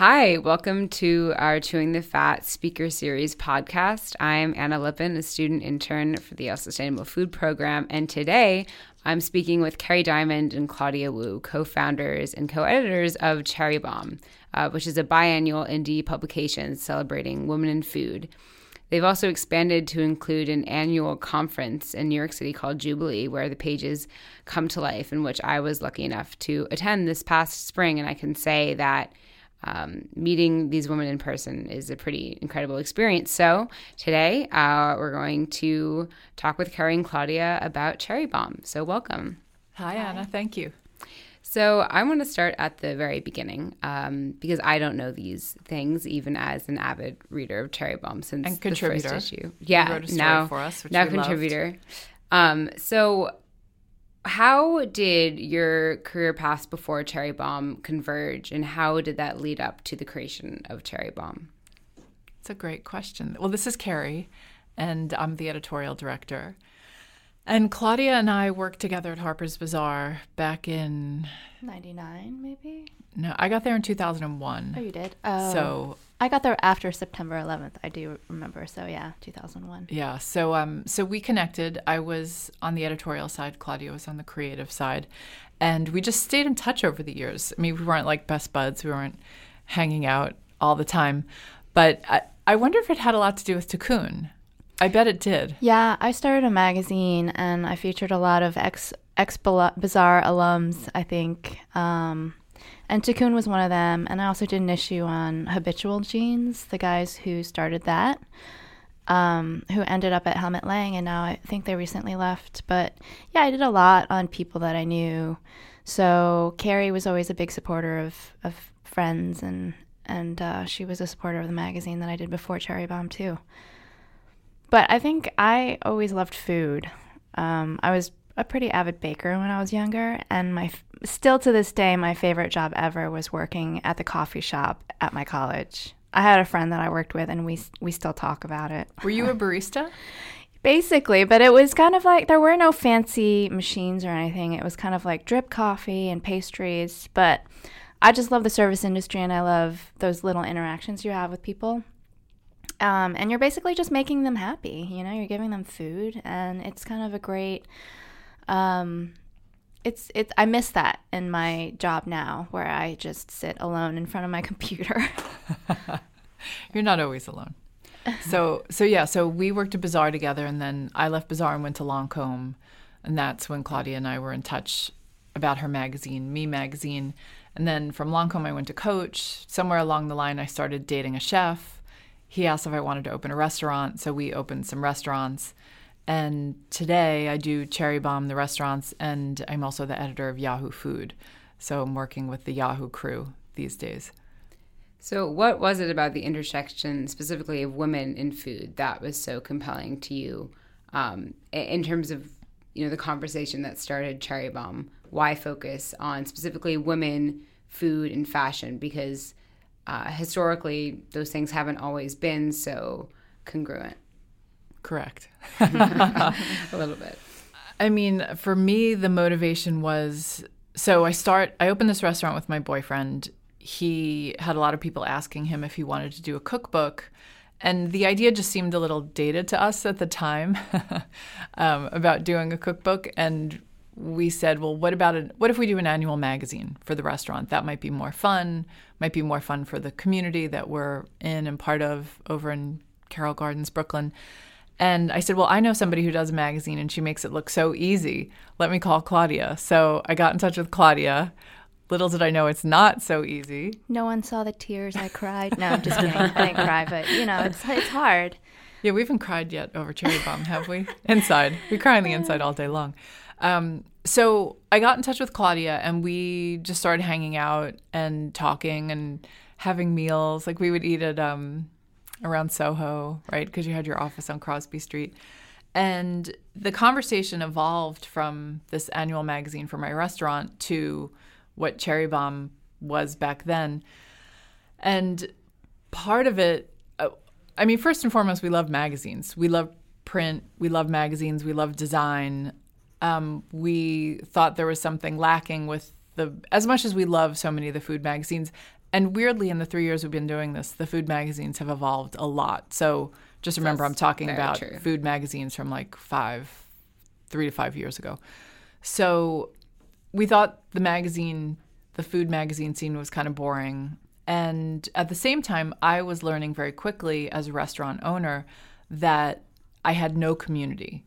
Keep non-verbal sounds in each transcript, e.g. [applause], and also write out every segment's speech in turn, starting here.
Hi, welcome to our Chewing the Fat Speaker Series podcast. I'm Anna Lippin, a student intern for the Sustainable Food Program, and today I'm speaking with Kerry Diamond and Claudia Wu, co founders and co editors of Cherry Bombe, uh, which is a biannual indie publication celebrating women in food. They've also expanded to include an annual conference in New York City called Jubilee, where the pages come to life, in which I was lucky enough to attend this past spring. And I can say that um, meeting these women in person is a pretty incredible experience. So today uh, we're going to talk with Kerry and Claudia about Cherry Bombe. So welcome. Hi, Hi. Anna. Thank you. So I want to start at the very beginning um, because I don't know these things, even as an avid reader of Cherry Bombe since and contributor. the first issue. Yeah, now for us, now contributor. Um, so how did your career paths before Cherry Bombe converge, and how did that lead up to the creation of Cherry Bombe? It's a great question. Well, this is Kerry, and I'm the editorial director. And Claudia and I worked together at Harper's Bazaar back in 99, maybe? No, I got there in 2001. Oh, you did? Oh. So I got there after September 11th. I do remember. So yeah, 2001. Yeah. So um, so we connected. I was on the editorial side. Claudia was on the creative side, and we just stayed in touch over the years. I mean, we weren't like best buds. We weren't hanging out all the time, but I, I wonder if it had a lot to do with Tikkun. I bet it did. Yeah, I started a magazine and I featured a lot of ex ex Bazaar alums. I think. Um, and Tikkun was one of them. And I also did an issue on habitual jeans, the guys who started that, um, who ended up at Helmut Lang, and now I think they recently left. But yeah, I did a lot on people that I knew. So Kerry was always a big supporter of, of friends, and and uh, she was a supporter of the magazine that I did before Cherry Bombe too. But I think I always loved food. Um, I was a pretty avid baker when I was younger, and my still to this day, my favorite job ever was working at the coffee shop at my college. I had a friend that I worked with, and we we still talk about it. Were you a [laughs] barista? Basically, but it was kind of like there were no fancy machines or anything. It was kind of like drip coffee and pastries. But I just love the service industry, and I love those little interactions you have with people. Um, and you're basically just making them happy. You know, you're giving them food, and it's kind of a great um, it's it's I miss that in my job now where I just sit alone in front of my [laughs] computer. [laughs] You're not always alone. So so yeah, so we worked at Bazaar together and then I left Bazaar and went to Lancome and that's when Claudia and I were in touch about her magazine, Me Magazine. And then from Lancome I went to Coach. Somewhere along the line I started dating a chef. He asked if I wanted to open a restaurant, so we opened some restaurants. And today I do Cherry Bombe, the restaurants, and I'm also the editor of Yahoo Food. So I'm working with the Yahoo crew these days. So, what was it about the intersection, specifically of women in food, that was so compelling to you um, in terms of you know the conversation that started Cherry Bombe? Why focus on specifically women, food, and fashion? Because uh, historically, those things haven't always been so congruent. Correct. [laughs] a little bit. I mean, for me, the motivation was so I start, I opened this restaurant with my boyfriend. He had a lot of people asking him if he wanted to do a cookbook. And the idea just seemed a little dated to us at the time [laughs] um, about doing a cookbook. And we said, well, what about it? What if we do an annual magazine for the restaurant? That might be more fun, might be more fun for the community that we're in and part of over in Carroll Gardens, Brooklyn. And I said, Well, I know somebody who does a magazine and she makes it look so easy. Let me call Claudia. So I got in touch with Claudia. Little did I know it's not so easy. No one saw the tears I cried. No, I'm just kidding. I didn't cry, but you know, it's it's hard. Yeah, we haven't cried yet over Cherry Bombe, have we? inside. We cry on the inside all day long. Um, so I got in touch with Claudia and we just started hanging out and talking and having meals. Like we would eat at um, around Soho, right? Because you had your office on Crosby Street. And the conversation evolved from this annual magazine for my restaurant to what Cherry Bombe was back then. And part of it, uh, I mean, first and foremost, we love magazines. We love print, we love magazines, we love design. Um, we thought there was something lacking with the, as much as we love so many of the food magazines, and weirdly, in the three years we've been doing this, the food magazines have evolved a lot. So just remember, I'm talking about true. food magazines from like five, three to five years ago. So we thought the magazine, the food magazine scene was kind of boring. And at the same time, I was learning very quickly as a restaurant owner that I had no community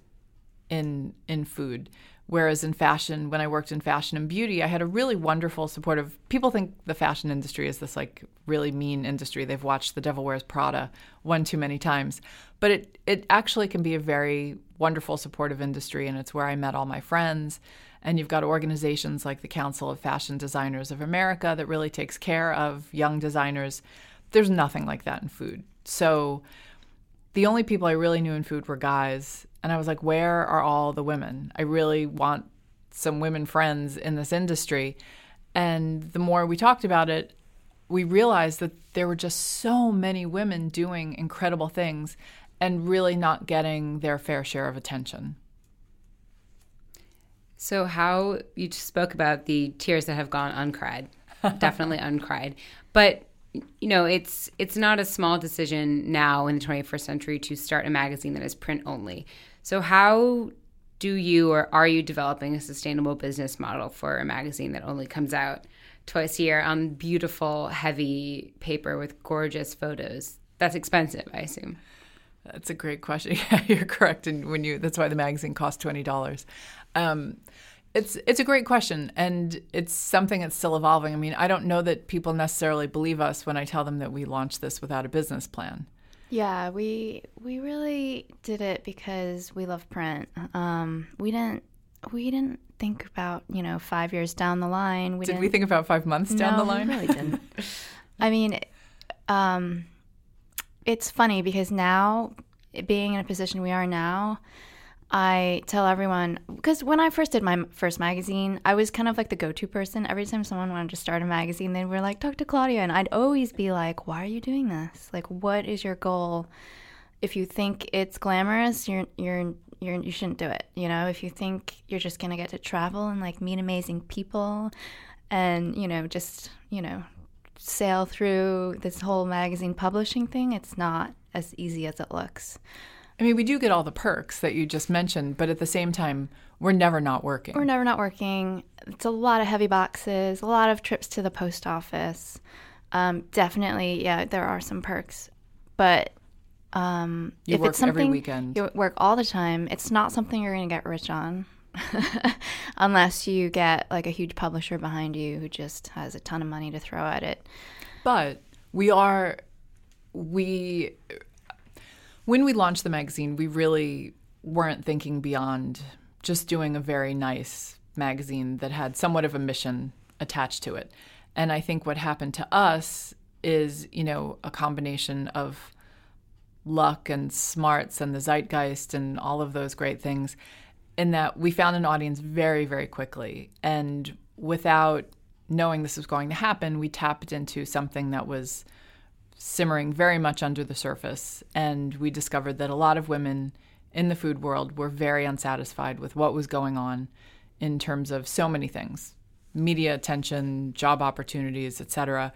in in food. Whereas in fashion, when I worked in fashion and beauty, I had a really wonderful, supportive. People think the fashion industry is this like really mean industry. They've watched The Devil Wears Prada one too many times, but it it actually can be a very wonderful, supportive industry, and it's where I met all my friends. And you've got organizations like the Council of Fashion Designers of America that really takes care of young designers. There's nothing like that in food. So the only people I really knew in food were guys. And I was like, where are all the women? I really want some women friends in this industry. And the more we talked about it, we realized that there were just so many women doing incredible things and really not getting their fair share of attention. So, how you spoke about the tears that have gone uncried, [laughs] definitely uncried, but you know it's it's not a small decision now in the 21st century to start a magazine that is print only. So, how do you or are you developing a sustainable business model for a magazine that only comes out twice a year on beautiful, heavy paper with gorgeous photos? That's expensive, I assume. That's a great question. [laughs] Yeah, you're correct. And when you, that's why the magazine costs twenty dollars. Um, it's it's a great question, and it's something that's still evolving. I mean, I don't know that people necessarily believe us when I tell them that we launched this without a business plan. Yeah, we we really did it because we love print. Um, we didn't we didn't think about you know five years down the line. We Did we think about five months down no, the line? We really didn't. [laughs] I mean, um, it's funny because now, being in a position we are now, I tell everyone because when I first did my first magazine, I was kind of like the go-to person. Every time someone wanted to start a magazine, they were like, "Talk to Claudia," and I'd always be like, "Why are you doing this? Like, what is your goal? If you think it's glamorous, you're you're you're you shouldn't do it. You know, if you think you're just gonna get to travel and like meet amazing people, and you know, just you know, sail through this whole magazine publishing thing, it's not as easy as it looks." I mean, we do get all the perks that you just mentioned, but at the same time, we're never not working. We're never not working. It's a lot of heavy boxes, a lot of trips to the post office. Um, definitely, yeah, there are some perks, but um, You if work it's something every weekend. you work all the time, it's not something you're going to get rich on, [laughs] unless you get like a huge publisher behind you who just has a ton of money to throw at it. But we are, we, when we launched the magazine, we really weren't thinking beyond just doing a very nice magazine that had somewhat of a mission attached to it. And I think what happened to us is, you know, a combination of luck and smarts and the zeitgeist and all of those great things in that we found an audience very very quickly and without knowing this was going to happen we tapped into something that was simmering very much under the surface and we discovered that a lot of women in the food world were very unsatisfied with what was going on in terms of so many things media attention job opportunities etc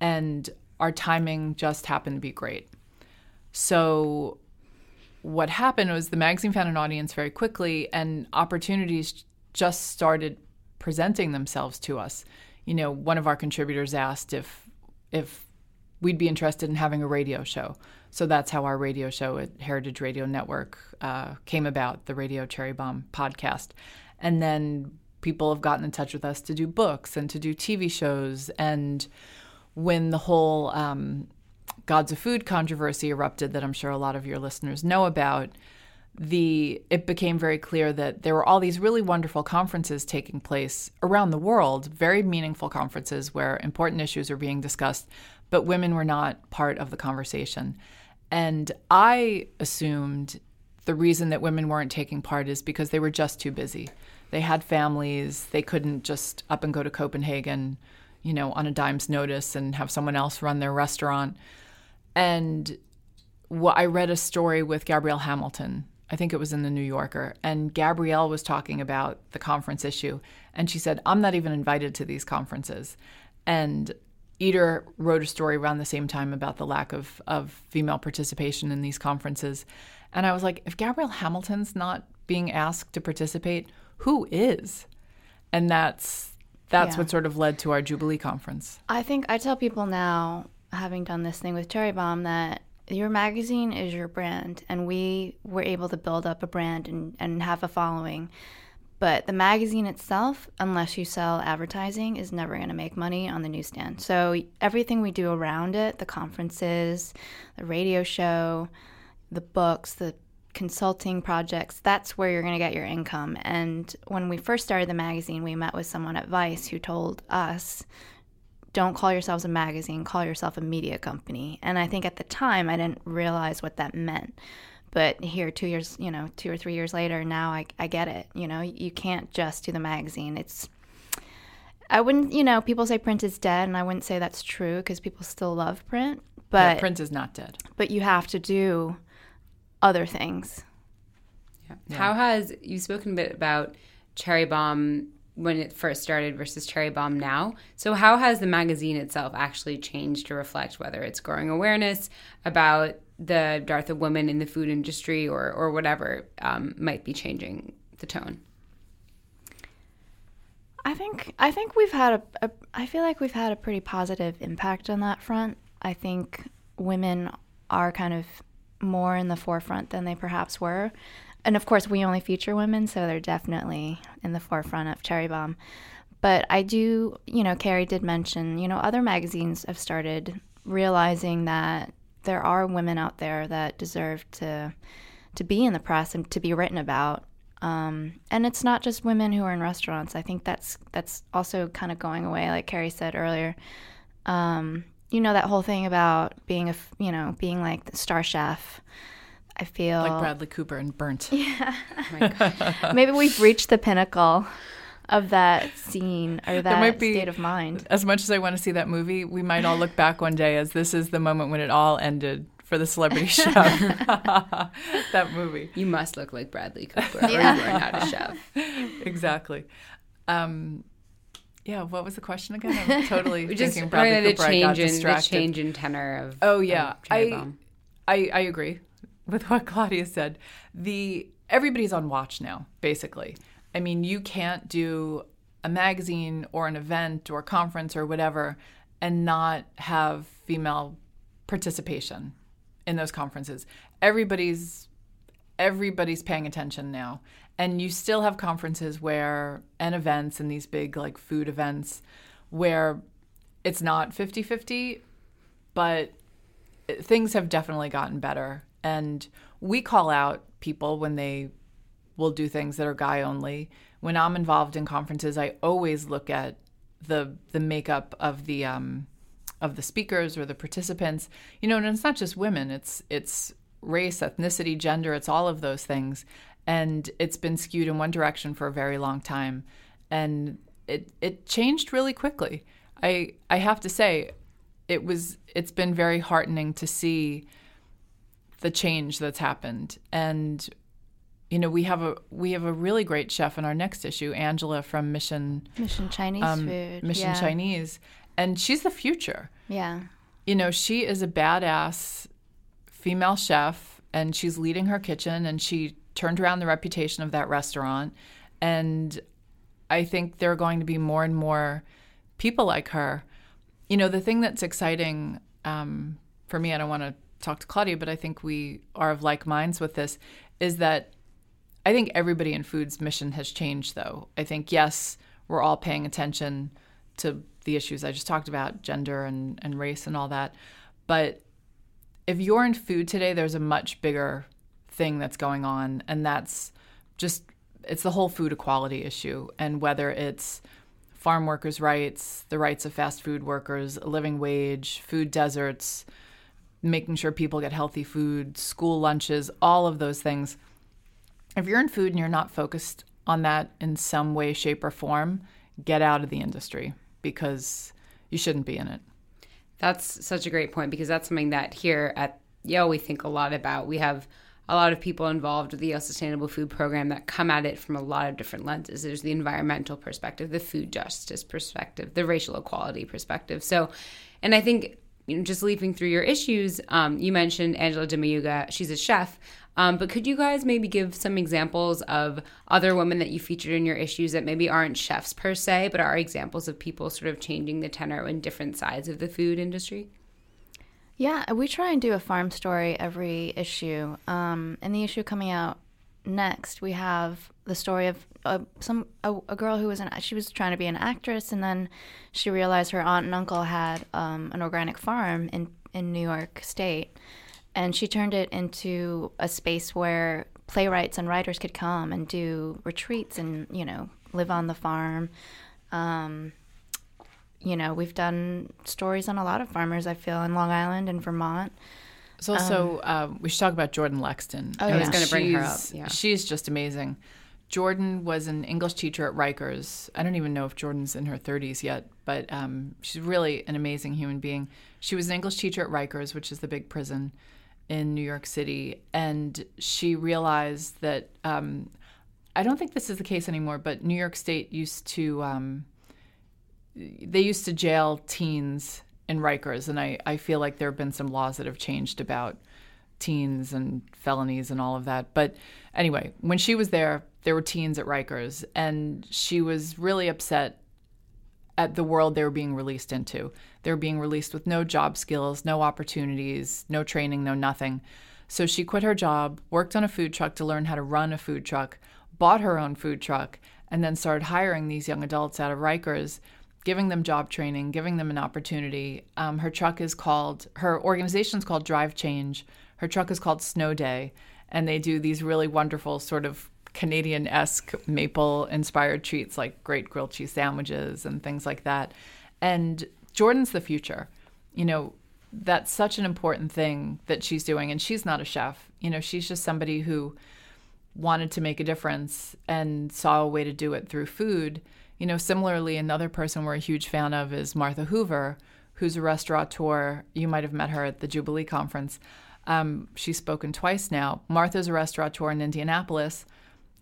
and our timing just happened to be great so what happened was the magazine found an audience very quickly and opportunities just started presenting themselves to us. You know, one of our contributors asked if if we'd be interested in having a radio show. So that's how our radio show at Heritage Radio Network uh, came about, the Radio Cherry Bombe podcast. And then people have gotten in touch with us to do books and to do TV shows. And when the whole um, Gods of Food controversy erupted that I'm sure a lot of your listeners know about, the it became very clear that there were all these really wonderful conferences taking place around the world, very meaningful conferences where important issues are being discussed, but women were not part of the conversation. And I assumed the reason that women weren't taking part is because they were just too busy. They had families, they couldn't just up and go to Copenhagen, you know, on a dime's notice and have someone else run their restaurant. And what I read a story with Gabrielle Hamilton. I think it was in the New Yorker. And Gabrielle was talking about the conference issue. And she said, I'm not even invited to these conferences. And Eater wrote a story around the same time about the lack of, of female participation in these conferences. And I was like, if Gabrielle Hamilton's not being asked to participate, who is? And that's that's Yeah. what sort of led to our Jubilee conference. I think I tell people now, having done this thing with Cherry Bombe, that your magazine is your brand, and we were able to build up a brand and, and have a following. But the magazine itself, unless you sell advertising, is never going to make money on the newsstand. So everything we do around it, the conferences, the radio show, the books, the consulting projects, that's where you're going to get your income. And when we first started the magazine, we met with someone at Vice who told us, don't call yourselves a magazine, call yourself a media company. And I think at the time I didn't realize what that meant. But here, two years, you know, two or three years later, now I, I get it. You know, you can't just do the magazine. It's, I wouldn't, you know, people say print is dead, and I wouldn't say that's true because people still love print. But yeah, print is not dead. but you have to do other things. Yeah. How has you've spoken a bit about Cherry Bombe when it first started versus Cherry Bombe now? So how has the magazine itself actually changed to reflect whether it's growing awareness about the dearth of women in the food industry or or whatever um, might be changing the tone? I think I think we've had a, a I feel like we've had a pretty positive impact on that front. I think women are kind of more in the forefront than they perhaps were. And of course, we only feature women, so they're definitely in the forefront of Cherry Bombe. But I do, you know, Kerry did mention, you know, other magazines have started realizing that there are women out there that deserve to to be in the press and to be written about. Um, and it's not just women who are in restaurants. I think that's that's also kind of going away, like Kerry said earlier. Um, you know that whole thing about being a, you know, being like the star chef. I feel Like Bradley Cooper and Burnt. [laughs] Oh my God. [laughs] maybe we've reached the pinnacle of that scene or that might be- state of mind. As much as I want to see that movie, we might all look back one day as this is the moment when it all ended for the celebrity [laughs] chef. [laughs] that movie. you must look like Bradley Cooper, or you are not a chef. [laughs] Exactly. Um, yeah, what was the question again? I'm totally just thinking I Bradley mean, the Cooper. I got change in the change in tenor of Oh yeah, of I, I I agree with what Claudia said. The everybody's on watch now, basically. I mean, you can't do a magazine or an event or conference or whatever and not have female participation in those conferences. Everybody's everybody's paying attention now. And you still have conferences where and events and these big like food events where it's not 50-50, but things have definitely gotten better and we call out people when they will do things that are guy only. When i'm involved in conferences i always look at the the makeup of the um of the speakers or the participants. You know and it's not just women it's it's race ethnicity gender it's all of those things. And it's been skewed in one direction for a very long time. And it it changed really quickly. I i have to say it was it's been very heartening to see the change that's happened. And you know we have a we have a really great chef in our next issue angela from mission Mission Chinese um, food. mission yeah. chinese and she's the future Yeah. you know she is a badass female chef and she's leading her kitchen and she turned around the reputation of that restaurant and i think there are going to be more and more people like her you know the thing that's exciting um, for me i don't want to talk to claudia but i think we are of like minds with this is that i think everybody in food's mission has changed though i think yes we're all paying attention to the issues i just talked about gender and, and race and all that but if you're in food today there's a much bigger thing that's going on and that's just it's the whole food equality issue and whether it's farm workers' rights, the rights of fast food workers, a living wage, food deserts, making sure people get healthy food, school lunches, all of those things. If you're in food and you're not focused on that in some way, shape, or form, get out of the industry because you shouldn't be in it. That's such a great point because that's something that here at Yale we think a lot about. We have a lot of people involved with the Yale Sustainable Food Program that come at it from a lot of different lenses. There's the environmental perspective, the food justice perspective, the racial equality perspective. So, and I think you know, just leaping through your issues, um, you mentioned Angela Dimayuga. She's a chef. Um, but could you guys maybe give some examples of other women that you featured in your issues that maybe aren't chefs per se, but are examples of people sort of changing the tenor in different sides of the food industry? Yeah, we try and do a farm story every issue. Um, and the issue coming out next, we have the story of uh, some a, a, girl who was an she was trying to be an actress, and then she realized her aunt and uncle had um, an organic farm in in New York State, and she turned it into a space where playwrights and writers could come and do retreats and you know live on the farm. Um, you know, we've done stories on a lot of farmers. I feel in Long Island and Vermont. So also, um, uh, we should talk about Jordan Lexton. Oh, yeah. I was going to bring her up. Yeah. She's just amazing. Jordan was an English teacher at Rikers. I don't even know if Jordan's in her 30s yet, but um, she's really an amazing human being. She was an English teacher at Rikers, which is the big prison in New York City, and she realized that um, I don't think this is the case anymore, but New York State used to um, they used to jail teens in Rikers, and I, I feel like there have been some laws that have changed about teens and felonies and all of that. But anyway, when she was there, there were teens at Rikers, and she was really upset at the world they were being released into. They were being released with no job skills, no opportunities, no training, no nothing. So she quit her job, worked on a food truck to learn how to run a food truck, bought her own food truck, and then started hiring these young adults out of Rikers, giving them job training, giving them an opportunity. Um, her truck is called, her organization is called Drive Change. Her truck is called Snow Day, and they do these really wonderful sort of Canadian esque maple inspired treats like great grilled cheese sandwiches and things like that. And Jordan's the future. You know, that's such an important thing that she's doing. And she's not a chef. You know, she's just somebody who wanted to make a difference and saw a way to do it through food. You know, similarly, another person we're a huge fan of is Martha Hoover, who's a restaurateur. You might have met her at the Jubilee Conference. Um, she's spoken twice now. Martha's a restaurateur in Indianapolis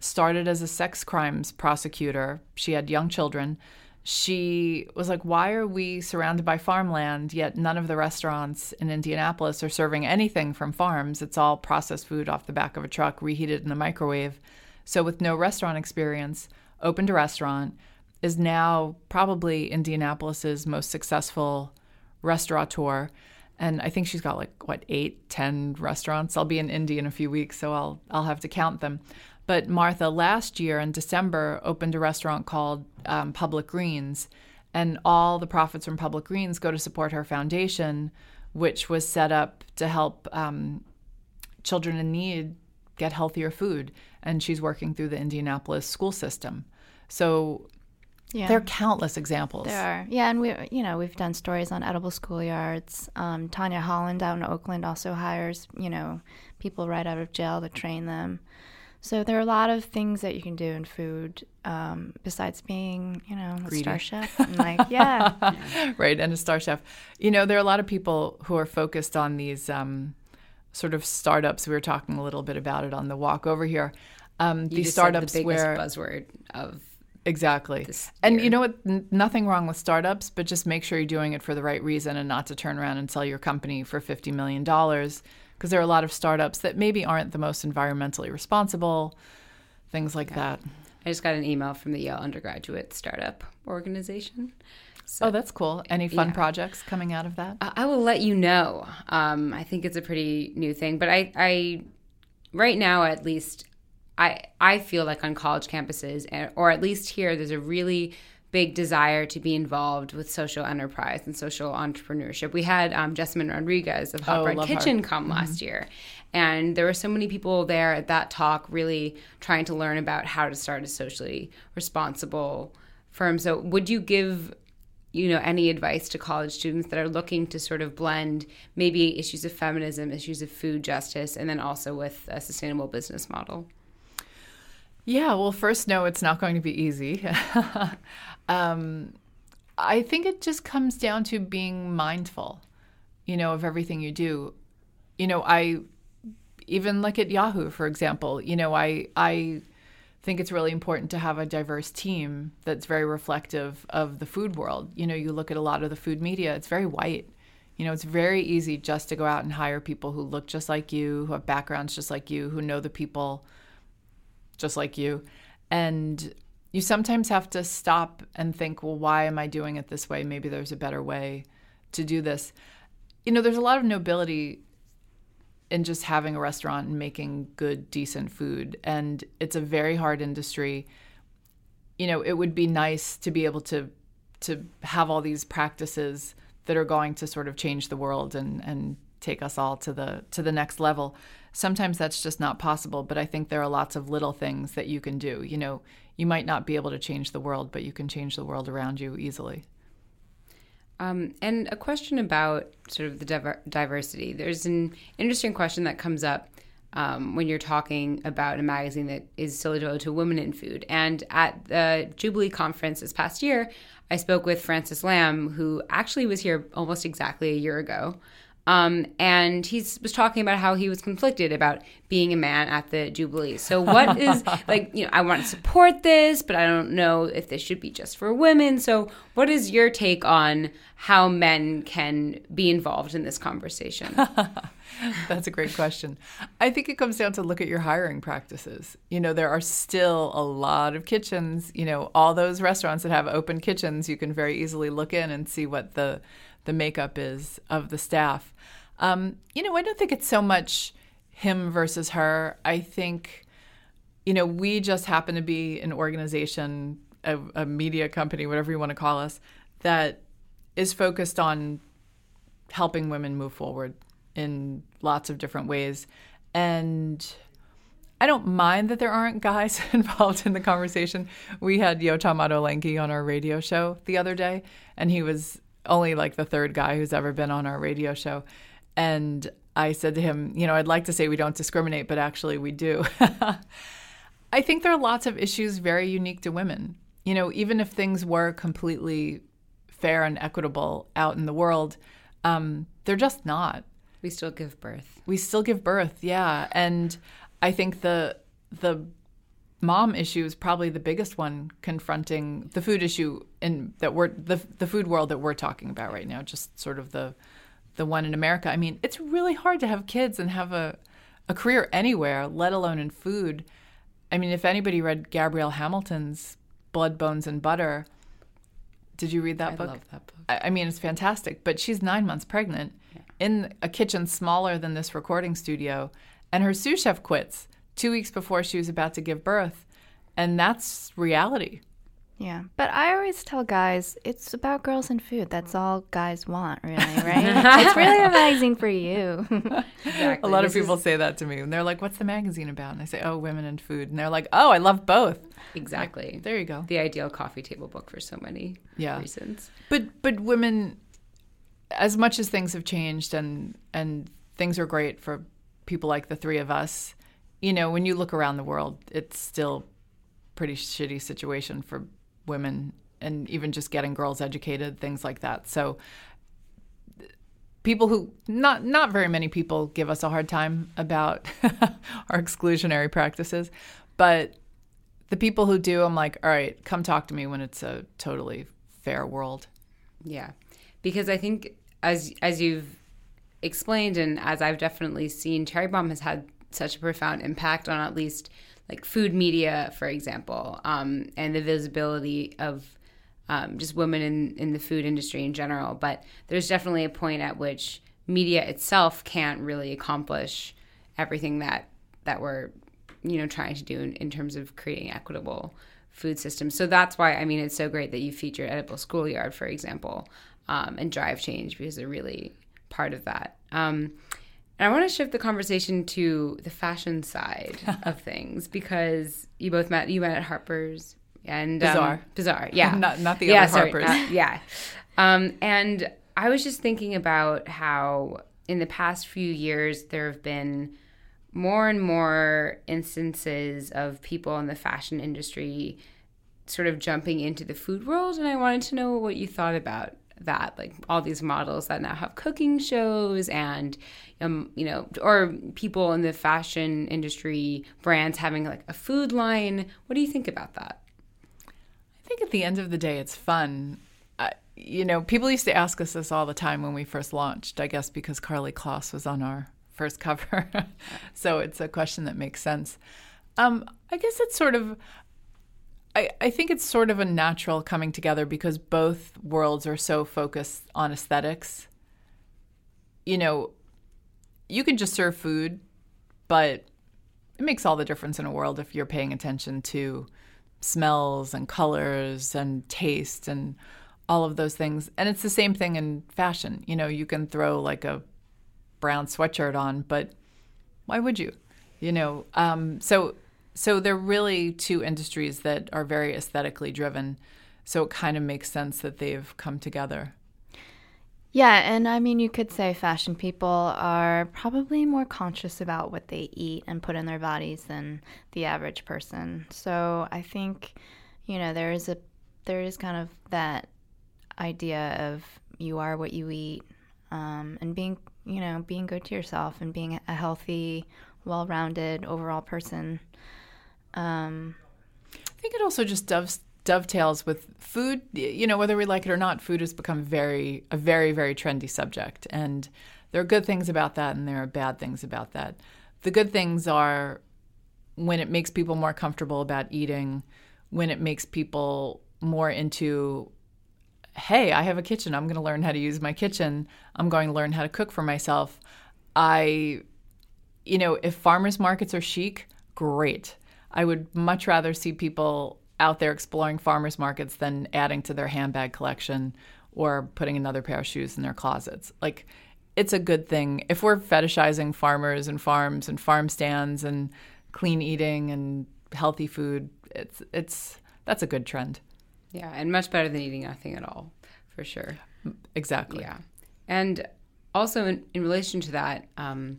started as a sex crimes prosecutor. She had young children. She was like, Why are we surrounded by farmland, yet none of the restaurants in Indianapolis are serving anything from farms? It's all processed food off the back of a truck, reheated in the microwave. So, with no restaurant experience, opened a restaurant, is now probably Indianapolis's most successful restaurateur. And I think she's got like what eight, ten restaurants. I'll be in Indy in a few weeks, so I'll I'll have to count them. But Martha last year in December opened a restaurant called um, Public Greens, and all the profits from Public Greens go to support her foundation, which was set up to help um, children in need get healthier food. And she's working through the Indianapolis school system. So yeah. There are countless examples. There are, yeah, and we, you know, we've done stories on edible schoolyards. Um, Tanya Holland out in Oakland also hires, you know, people right out of jail to train them. So there are a lot of things that you can do in food um, besides being, you know, a star chef. And like, yeah, [laughs] right, and a star chef. You know, there are a lot of people who are focused on these um, sort of startups. We were talking a little bit about it on the walk over here. Um, these startups the where buzzword of Exactly. And you know what? N- nothing wrong with startups, but just make sure you're doing it for the right reason and not to turn around and sell your company for $50 million because there are a lot of startups that maybe aren't the most environmentally responsible, things like that. I just got an email from the Yale undergraduate startup organization. So, oh, that's cool. Any fun yeah. projects coming out of that? I will let you know. Um, I think it's a pretty new thing, but I, I, right now at least, I, I feel like on college campuses, or at least here, there's a really big desire to be involved with social enterprise and social entrepreneurship. We had um, Jessamyn Rodriguez of Hot oh, Bread Kitchen her. come mm-hmm. last year. And there were so many people there at that talk really trying to learn about how to start a socially responsible firm. So, would you give you know any advice to college students that are looking to sort of blend maybe issues of feminism, issues of food justice, and then also with a sustainable business model? Yeah, well, first, no, it's not going to be easy. [laughs] um, I think it just comes down to being mindful, you know, of everything you do. You know, I, even like at Yahoo, for example, you know, I I think it's really important to have a diverse team that's very reflective of the food world. You know, you look at a lot of the food media, it's very white. You know, it's very easy just to go out and hire people who look just like you, who have backgrounds just like you, who know the people just like you. And you sometimes have to stop and think, well, why am I doing it this way? Maybe there's a better way to do this. You know, there's a lot of nobility in just having a restaurant and making good, decent food. And it's a very hard industry. You know, it would be nice to be able to to have all these practices that are going to sort of change the world and, and take us all to the to the next level. Sometimes that's just not possible, but I think there are lots of little things that you can do. You know, you might not be able to change the world, but you can change the world around you easily. Um, and a question about sort of the diver- diversity. There's an interesting question that comes up um, when you're talking about a magazine that is still devoted to women in food. And at the Jubilee conference this past year, I spoke with Francis Lam, who actually was here almost exactly a year ago. Um, and he was talking about how he was conflicted about being a man at the Jubilee. So, what [laughs] is like, you know, I want to support this, but I don't know if this should be just for women. So, what is your take on how men can be involved in this conversation? [laughs] That's a great question. I think it comes down to look at your hiring practices. You know, there are still a lot of kitchens, you know, all those restaurants that have open kitchens, you can very easily look in and see what the the makeup is of the staff. Um, you know, I don't think it's so much him versus her. I think, you know, we just happen to be an organization, a, a media company, whatever you want to call us, that is focused on helping women move forward in lots of different ways. And I don't mind that there aren't guys [laughs] involved in the conversation. We had Yotam Ottolenghi on our radio show the other day, and he was only like the third guy who's ever been on our radio show. And I said to him, you know, I'd like to say we don't discriminate, but actually we do. [laughs] I think there are lots of issues very unique to women. You know, even if things were completely fair and equitable out in the world, um, they're just not. We still give birth. We still give birth, yeah. And I think the the mom issue is probably the biggest one confronting the food issue in that we're the the food world that we're talking about right now. Just sort of the the one in America. I mean, it's really hard to have kids and have a a career anywhere, let alone in food. I mean, if anybody read Gabrielle Hamilton's Blood, Bones, and Butter, did you read that I book? I love that book. I, I mean, it's fantastic. But she's nine months pregnant in a kitchen smaller than this recording studio, and her sous chef quits two weeks before she was about to give birth. And that's reality. Yeah, but I always tell guys it's about girls and food. That's all guys want, really, [laughs] right? it's really a magazine for you. Exactly. A lot of This is people say that to me, and they're like, "What's the magazine about?" And I say, "Oh, women and food." And they're like, "Oh, I love both." exactly There you go. the ideal coffee table book for so many Yeah. reasons. But but women, as much as things have changed and and things are great for people like the three of us, you know, when you look around the world, it's still pretty shitty situation for women and even just getting girls educated, things like that. So people who not not very many people give us a hard time about [laughs] our exclusionary practices, but the people who do, I'm like, all right, come talk to me when it's a totally fair world. Yeah, because I think as as you've explained and as I've definitely seen, Cherry Bombe has had such a profound impact on at least like food media, for example, um, and the visibility of um, just women in in the food industry in general. But there's definitely a point at which media itself can't really accomplish everything that that we're you know trying to do in, in terms of creating equitable food systems. So that's why I mean it's so great that you featured Edible Schoolyard, for example, um, and Drive Change because they're really part of that. Um, and I want to shift the conversation to the fashion side [laughs] of things because you both met you met at Harper's and um, Bazaar. Bazaar, yeah, [laughs] Not- not the yeah, other sorry, Harper's. not- yeah. Um, and I was just thinking about how in the past few years there have been more and more instances of people in the fashion industry sort of jumping into the food world and I wanted to know what you thought about that like all these models that now have cooking shows and um, you know or people in the fashion industry brands having like a food line. What do you think about that? I think at the end of the day it's fun. You know people used to ask us this all the time when we first launched i guess because Karlie Kloss was on our [laughs] first cover. So it's a question that makes sense. Um, i guess it's sort of I, I think it's sort of a natural coming together because both worlds are so focused on aesthetics. You know, you can just serve food, but it makes all the difference in a world if you're paying attention to smells and colors and taste and all of those things. And it's the same thing in fashion. You know, you can throw like a brown sweatshirt on, but why would you? You know, um, so so they're really two industries that are very aesthetically driven. So it kind of makes sense that they've come together. Yeah, and I mean, you could say fashion people are probably more conscious about what they eat and put in their bodies than the average person. So I think, you know, there is a there is kind of that idea of you are what you eat, um, and being you know being good to yourself and being a healthy, well-rounded overall person um, I think it also just doves, dovetails with food. You know, whether we like it or not, food has become very a very very trendy subject, and there are good things about that, and there are bad things about that. The good things are when it makes people more comfortable about eating, when it makes people more into hey, I have a kitchen. I'm going to learn how to use my kitchen. I'm going to learn how to cook for myself. I, you know, if farmers markets are chic, great. I would much rather see people out there exploring farmers markets than adding to their handbag collection or putting another pair of shoes in their closets. Like, it's a good thing. If we're fetishizing farmers and farms and farm stands and clean eating and healthy food, it's it's that's a good trend. Yeah, and much better than eating nothing at all, for sure. Exactly. Yeah, and also in, in relation to that, um,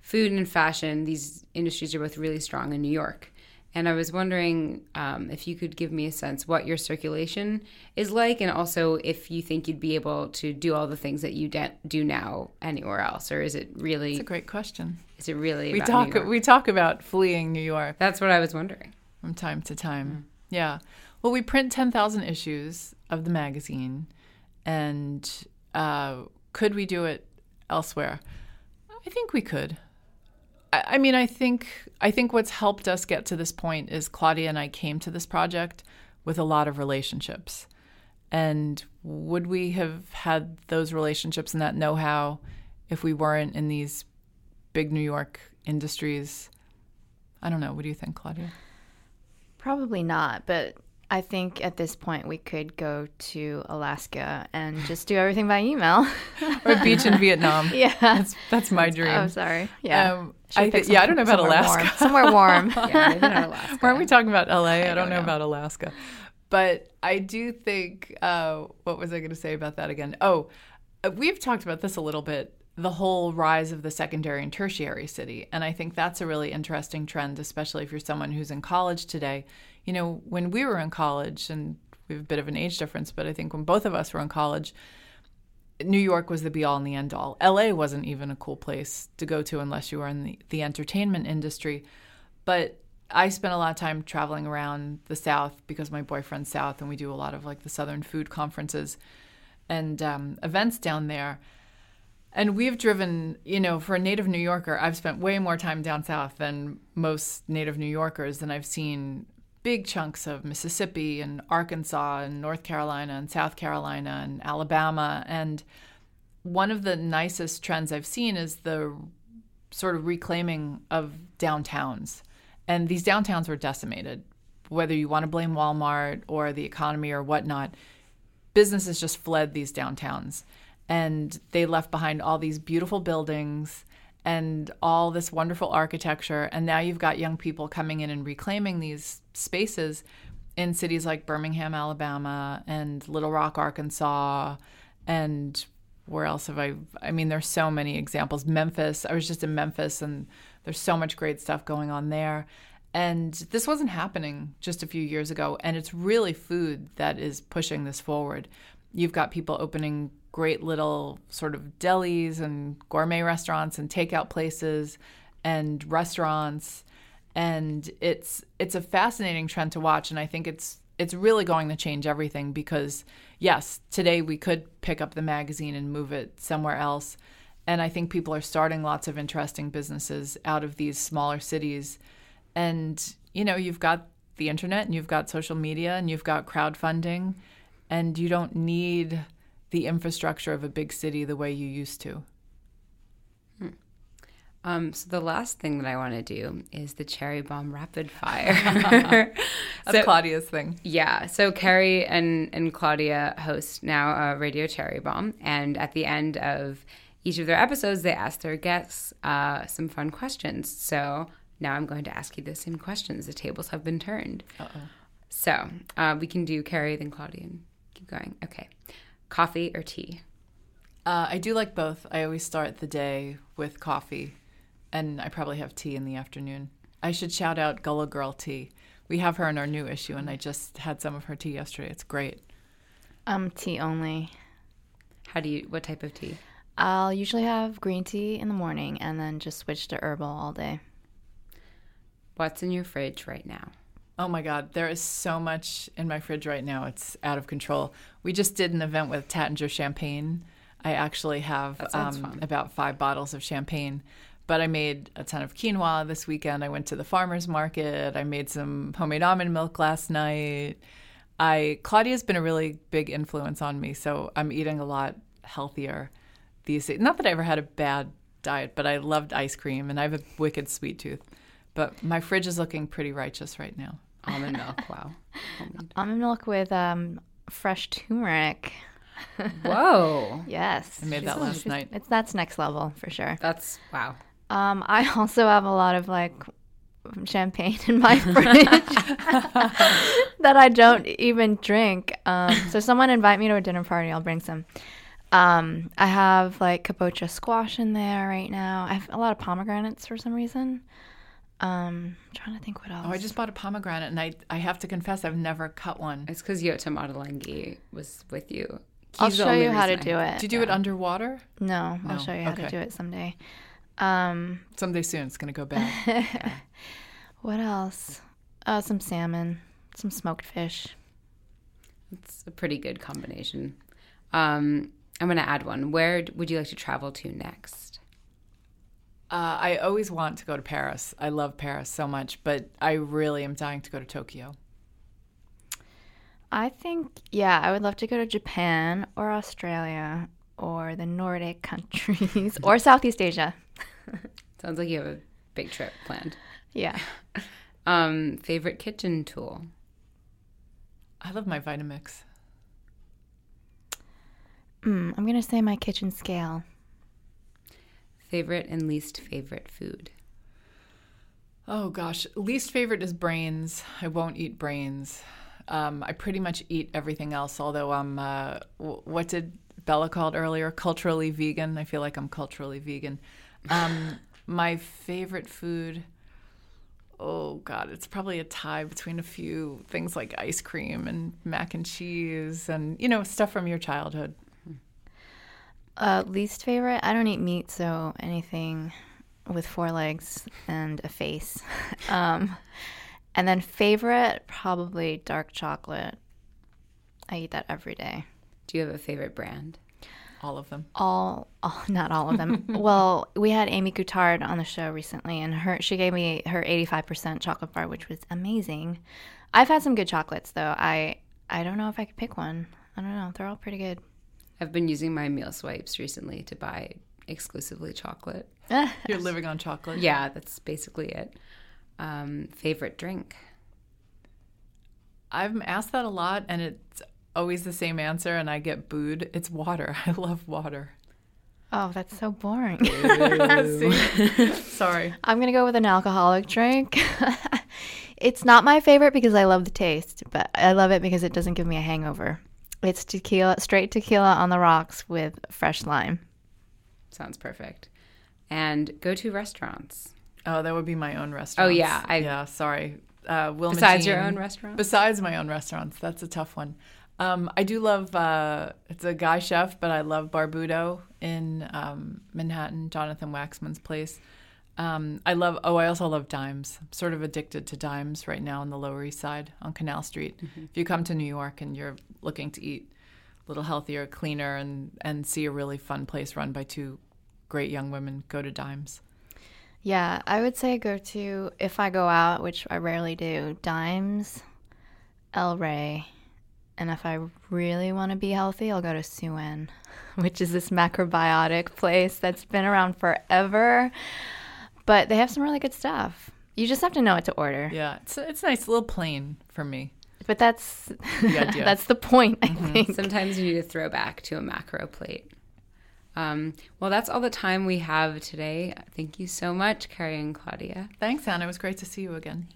food and fashion, these industries are both really strong in New York. And I was wondering um, if you could give me a sense what your circulation is like, and also if you think you'd be able to do all the things that you de- do now anywhere else, or is it really? It's a great question. Is it really? We talk. We talk about fleeing New York. That's what I was wondering. From time to time, mm-hmm. yeah. Well, we print ten thousand issues of the magazine, and uh, could we do it elsewhere? I think we could. I mean, I think I think what's helped us get to this point is Claudia and I came to this project with a lot of relationships. And would we have had those relationships and that know-how if we weren't in these big New York industries? I don't know. What do you think, Claudia? Probably not, but I think at this point we could go to Alaska and just do everything by email. [laughs] or a beach in Vietnam. [laughs] Yeah. That's, that's my dream. Oh, sorry. Yeah. Um, I th- yeah, I don't know about Alaska. Warm. Somewhere warm. [laughs] yeah, maybe not Alaska. Why aren't we talking about LA? I, I don't, don't know, know, about Alaska. But I do think, uh, what was I going to say about that again? Oh, uh, we've talked about this a little bit the whole rise of the secondary and tertiary city. And I think that's a really interesting trend, especially if you're someone who's in college today you know, when we were in college, and we have a bit of an age difference, but I think when both of us were in college, New York was the be all and the end all. LA wasn't even a cool place to go to unless you were in the, the entertainment industry. But I spent a lot of time traveling around the South because my boyfriend's South, and we do a lot of like the Southern food conferences and um, events down there. And we've driven, you know, for a native New Yorker, I've spent way more time down south than most native New Yorkers, and I've seen big chunks of Mississippi and Arkansas and North Carolina and South Carolina and Alabama. And one of the nicest trends I've seen is the sort of reclaiming of downtowns. And these downtowns were decimated, whether you want to blame Walmart or the economy or whatnot. Businesses just fled these downtowns and they left behind all these beautiful buildings and all this wonderful architecture. And now you've got young people coming in and reclaiming these spaces in cities like Birmingham, Alabama, and Little Rock, Arkansas, and where else have I? I mean, there's so many examples. Memphis. I was just in Memphis, and there's so much great stuff going on there. And this wasn't happening just a few years ago. And it's really food that is pushing this forward. You've got people opening great little sort of delis and gourmet restaurants and takeout places and restaurants and it's it's a fascinating trend to watch and I think it's it's really going to change everything because yes, today we could pick up the magazine and move it somewhere else. And I think people are starting lots of interesting businesses out of these smaller cities. And, you know, you've got the internet and you've got social media and you've got crowdfunding, and you don't need the infrastructure of a big city the way you used to. Um, so the last thing that I want to do is the Cherry Bombe rapid fire. [laughs] [laughs] That's So- Claudia's thing. Yeah. So Kerry and, and Claudia host now a Radio Cherry Bombe. And at the end of each of their episodes, they ask their guests uh, some fun questions. So now I'm going to ask you the same questions. The tables have been turned. Uh-oh. So uh, we can do Kerry, then Claudia, and keep going. Okay. Coffee or tea? Uh, I do like both. I always start the day with coffee, and I probably have tea in the afternoon. I should shout out Gullah Girl Tea. We have her in our new issue, and I just had some of her tea yesterday. It's great. Um, tea only. How do you, what type of tea? I'll usually have green tea in the morning and then just switch to herbal all day. What's in your fridge right now? Oh my God, there is so much in my fridge right now. It's out of control. We just did an event with Taittinger Champagne. I actually have um, about five bottles of champagne, but I made a ton of quinoa this weekend. I went to the farmer's market. I made some homemade almond milk last night. I Claudia's been a really big influence on me, so I'm eating a lot healthier these days. Not that I ever had a bad diet, but I loved ice cream and I have a wicked sweet tooth. But my fridge is looking pretty righteous right now. Almond milk. Wow. Almond. Almond milk with um, fresh turmeric. [laughs] Whoa. Yes. I made that last night. It's that's next level for sure. That's, wow. Um, I [laughs] also have a lot of like champagne in my [laughs] fridge that I don't even drink. Um, so someone invite me to a dinner party, I'll bring some. Um, I have like kabocha squash in there right now. I have a lot of pomegranates for some reason. Um, I'm trying to think what else. Oh, I just bought a pomegranate, and I I have to confess I've never cut one. It's because Yotam Ottolenghi was with you. I'll He's the show only you how to do it. Did you do it underwater? No, I'll show you how to do it someday. Um, Someday soon, it's gonna go bad. [laughs] what else? Uh, some salmon, some smoked fish. It's a pretty good combination. Um, I'm going to add one. Where would you like to travel to next? Uh, I always want to go to Paris. I love Paris so much, but I really am dying to go to Tokyo. I think, yeah, I would love to go to Japan or Australia or the Nordic [laughs] countries or [laughs] Southeast Asia. Sounds like you have a big trip planned. Yeah. [laughs] Um, favorite kitchen tool? I love my Vitamix. Mm, I'm going to say my kitchen scale. Favorite and least favorite food? Oh gosh, least favorite is brains. I won't eat brains. Um, I pretty much eat everything else. Although I'm, uh, w- what did Bella called earlier? Culturally vegan. I feel like I'm culturally vegan. Um, [laughs] my favorite food. Oh God, it's probably a tie between a few things like ice cream and mac and cheese, and you know stuff from your childhood. Uh, least favorite? I don't eat meat, so anything with four legs and a face. [laughs] um, and then favorite, probably dark chocolate. I eat that every day. Do you have a favorite brand? All of them. all, all [laughs] not all of them. well, we had Amy Guittard on the show recently, and her she gave me her eighty five percent chocolate bar, which was amazing. I've had some good chocolates though. I I don't know if I could pick one. I don't know. They're all pretty good. I've been using my meal swipes recently to buy exclusively chocolate. [laughs] You're living on chocolate. Yeah, that's basically it. Um, favorite drink? I've asked that a lot, and it's always the same answer, and I get booed. It's water. [laughs] I love water. oh, that's so boring. [laughs] Sorry. I'm gonna go with an alcoholic drink. it's not my favorite because I love the taste, but I love it because it doesn't give me a hangover. It's tequila, straight tequila on the rocks with fresh lime. Sounds perfect. And go to restaurants. Oh, that would be my own restaurant. Oh, yeah, I- yeah. Sorry. Uh, Wilma Besides your own restaurant? Besides my own restaurants, that's a tough one. Um, I do love. Uh, it's a guy chef, but I love Barbuto in um, Manhattan, Jonathan Waxman's place. Um, I love. Oh, I also love Dimes. I'm sort of addicted to Dimes right now on the Lower East Side on Canal Street. Mm-hmm. If you come to New York and you're looking to eat a little healthier, cleaner, and and see a really fun place run by two great young women, go to Dimes. Yeah, I would say go to if I go out, which I rarely do, Dimes, El Rey, and if I really want to be healthy, I'll go to Souen, [laughs] which is this macrobiotic place that's been around forever. But they have some really good stuff. You just have to know what to order. Yeah, it's it's nice, a little plain for me. But that's The [laughs] that's the point, I think. Sometimes you need to throw back to a macro plate. Um, well, that's all the time we have today. Thank you so much, Kerry and Claudia. Thanks, Anna. It was great to see you again.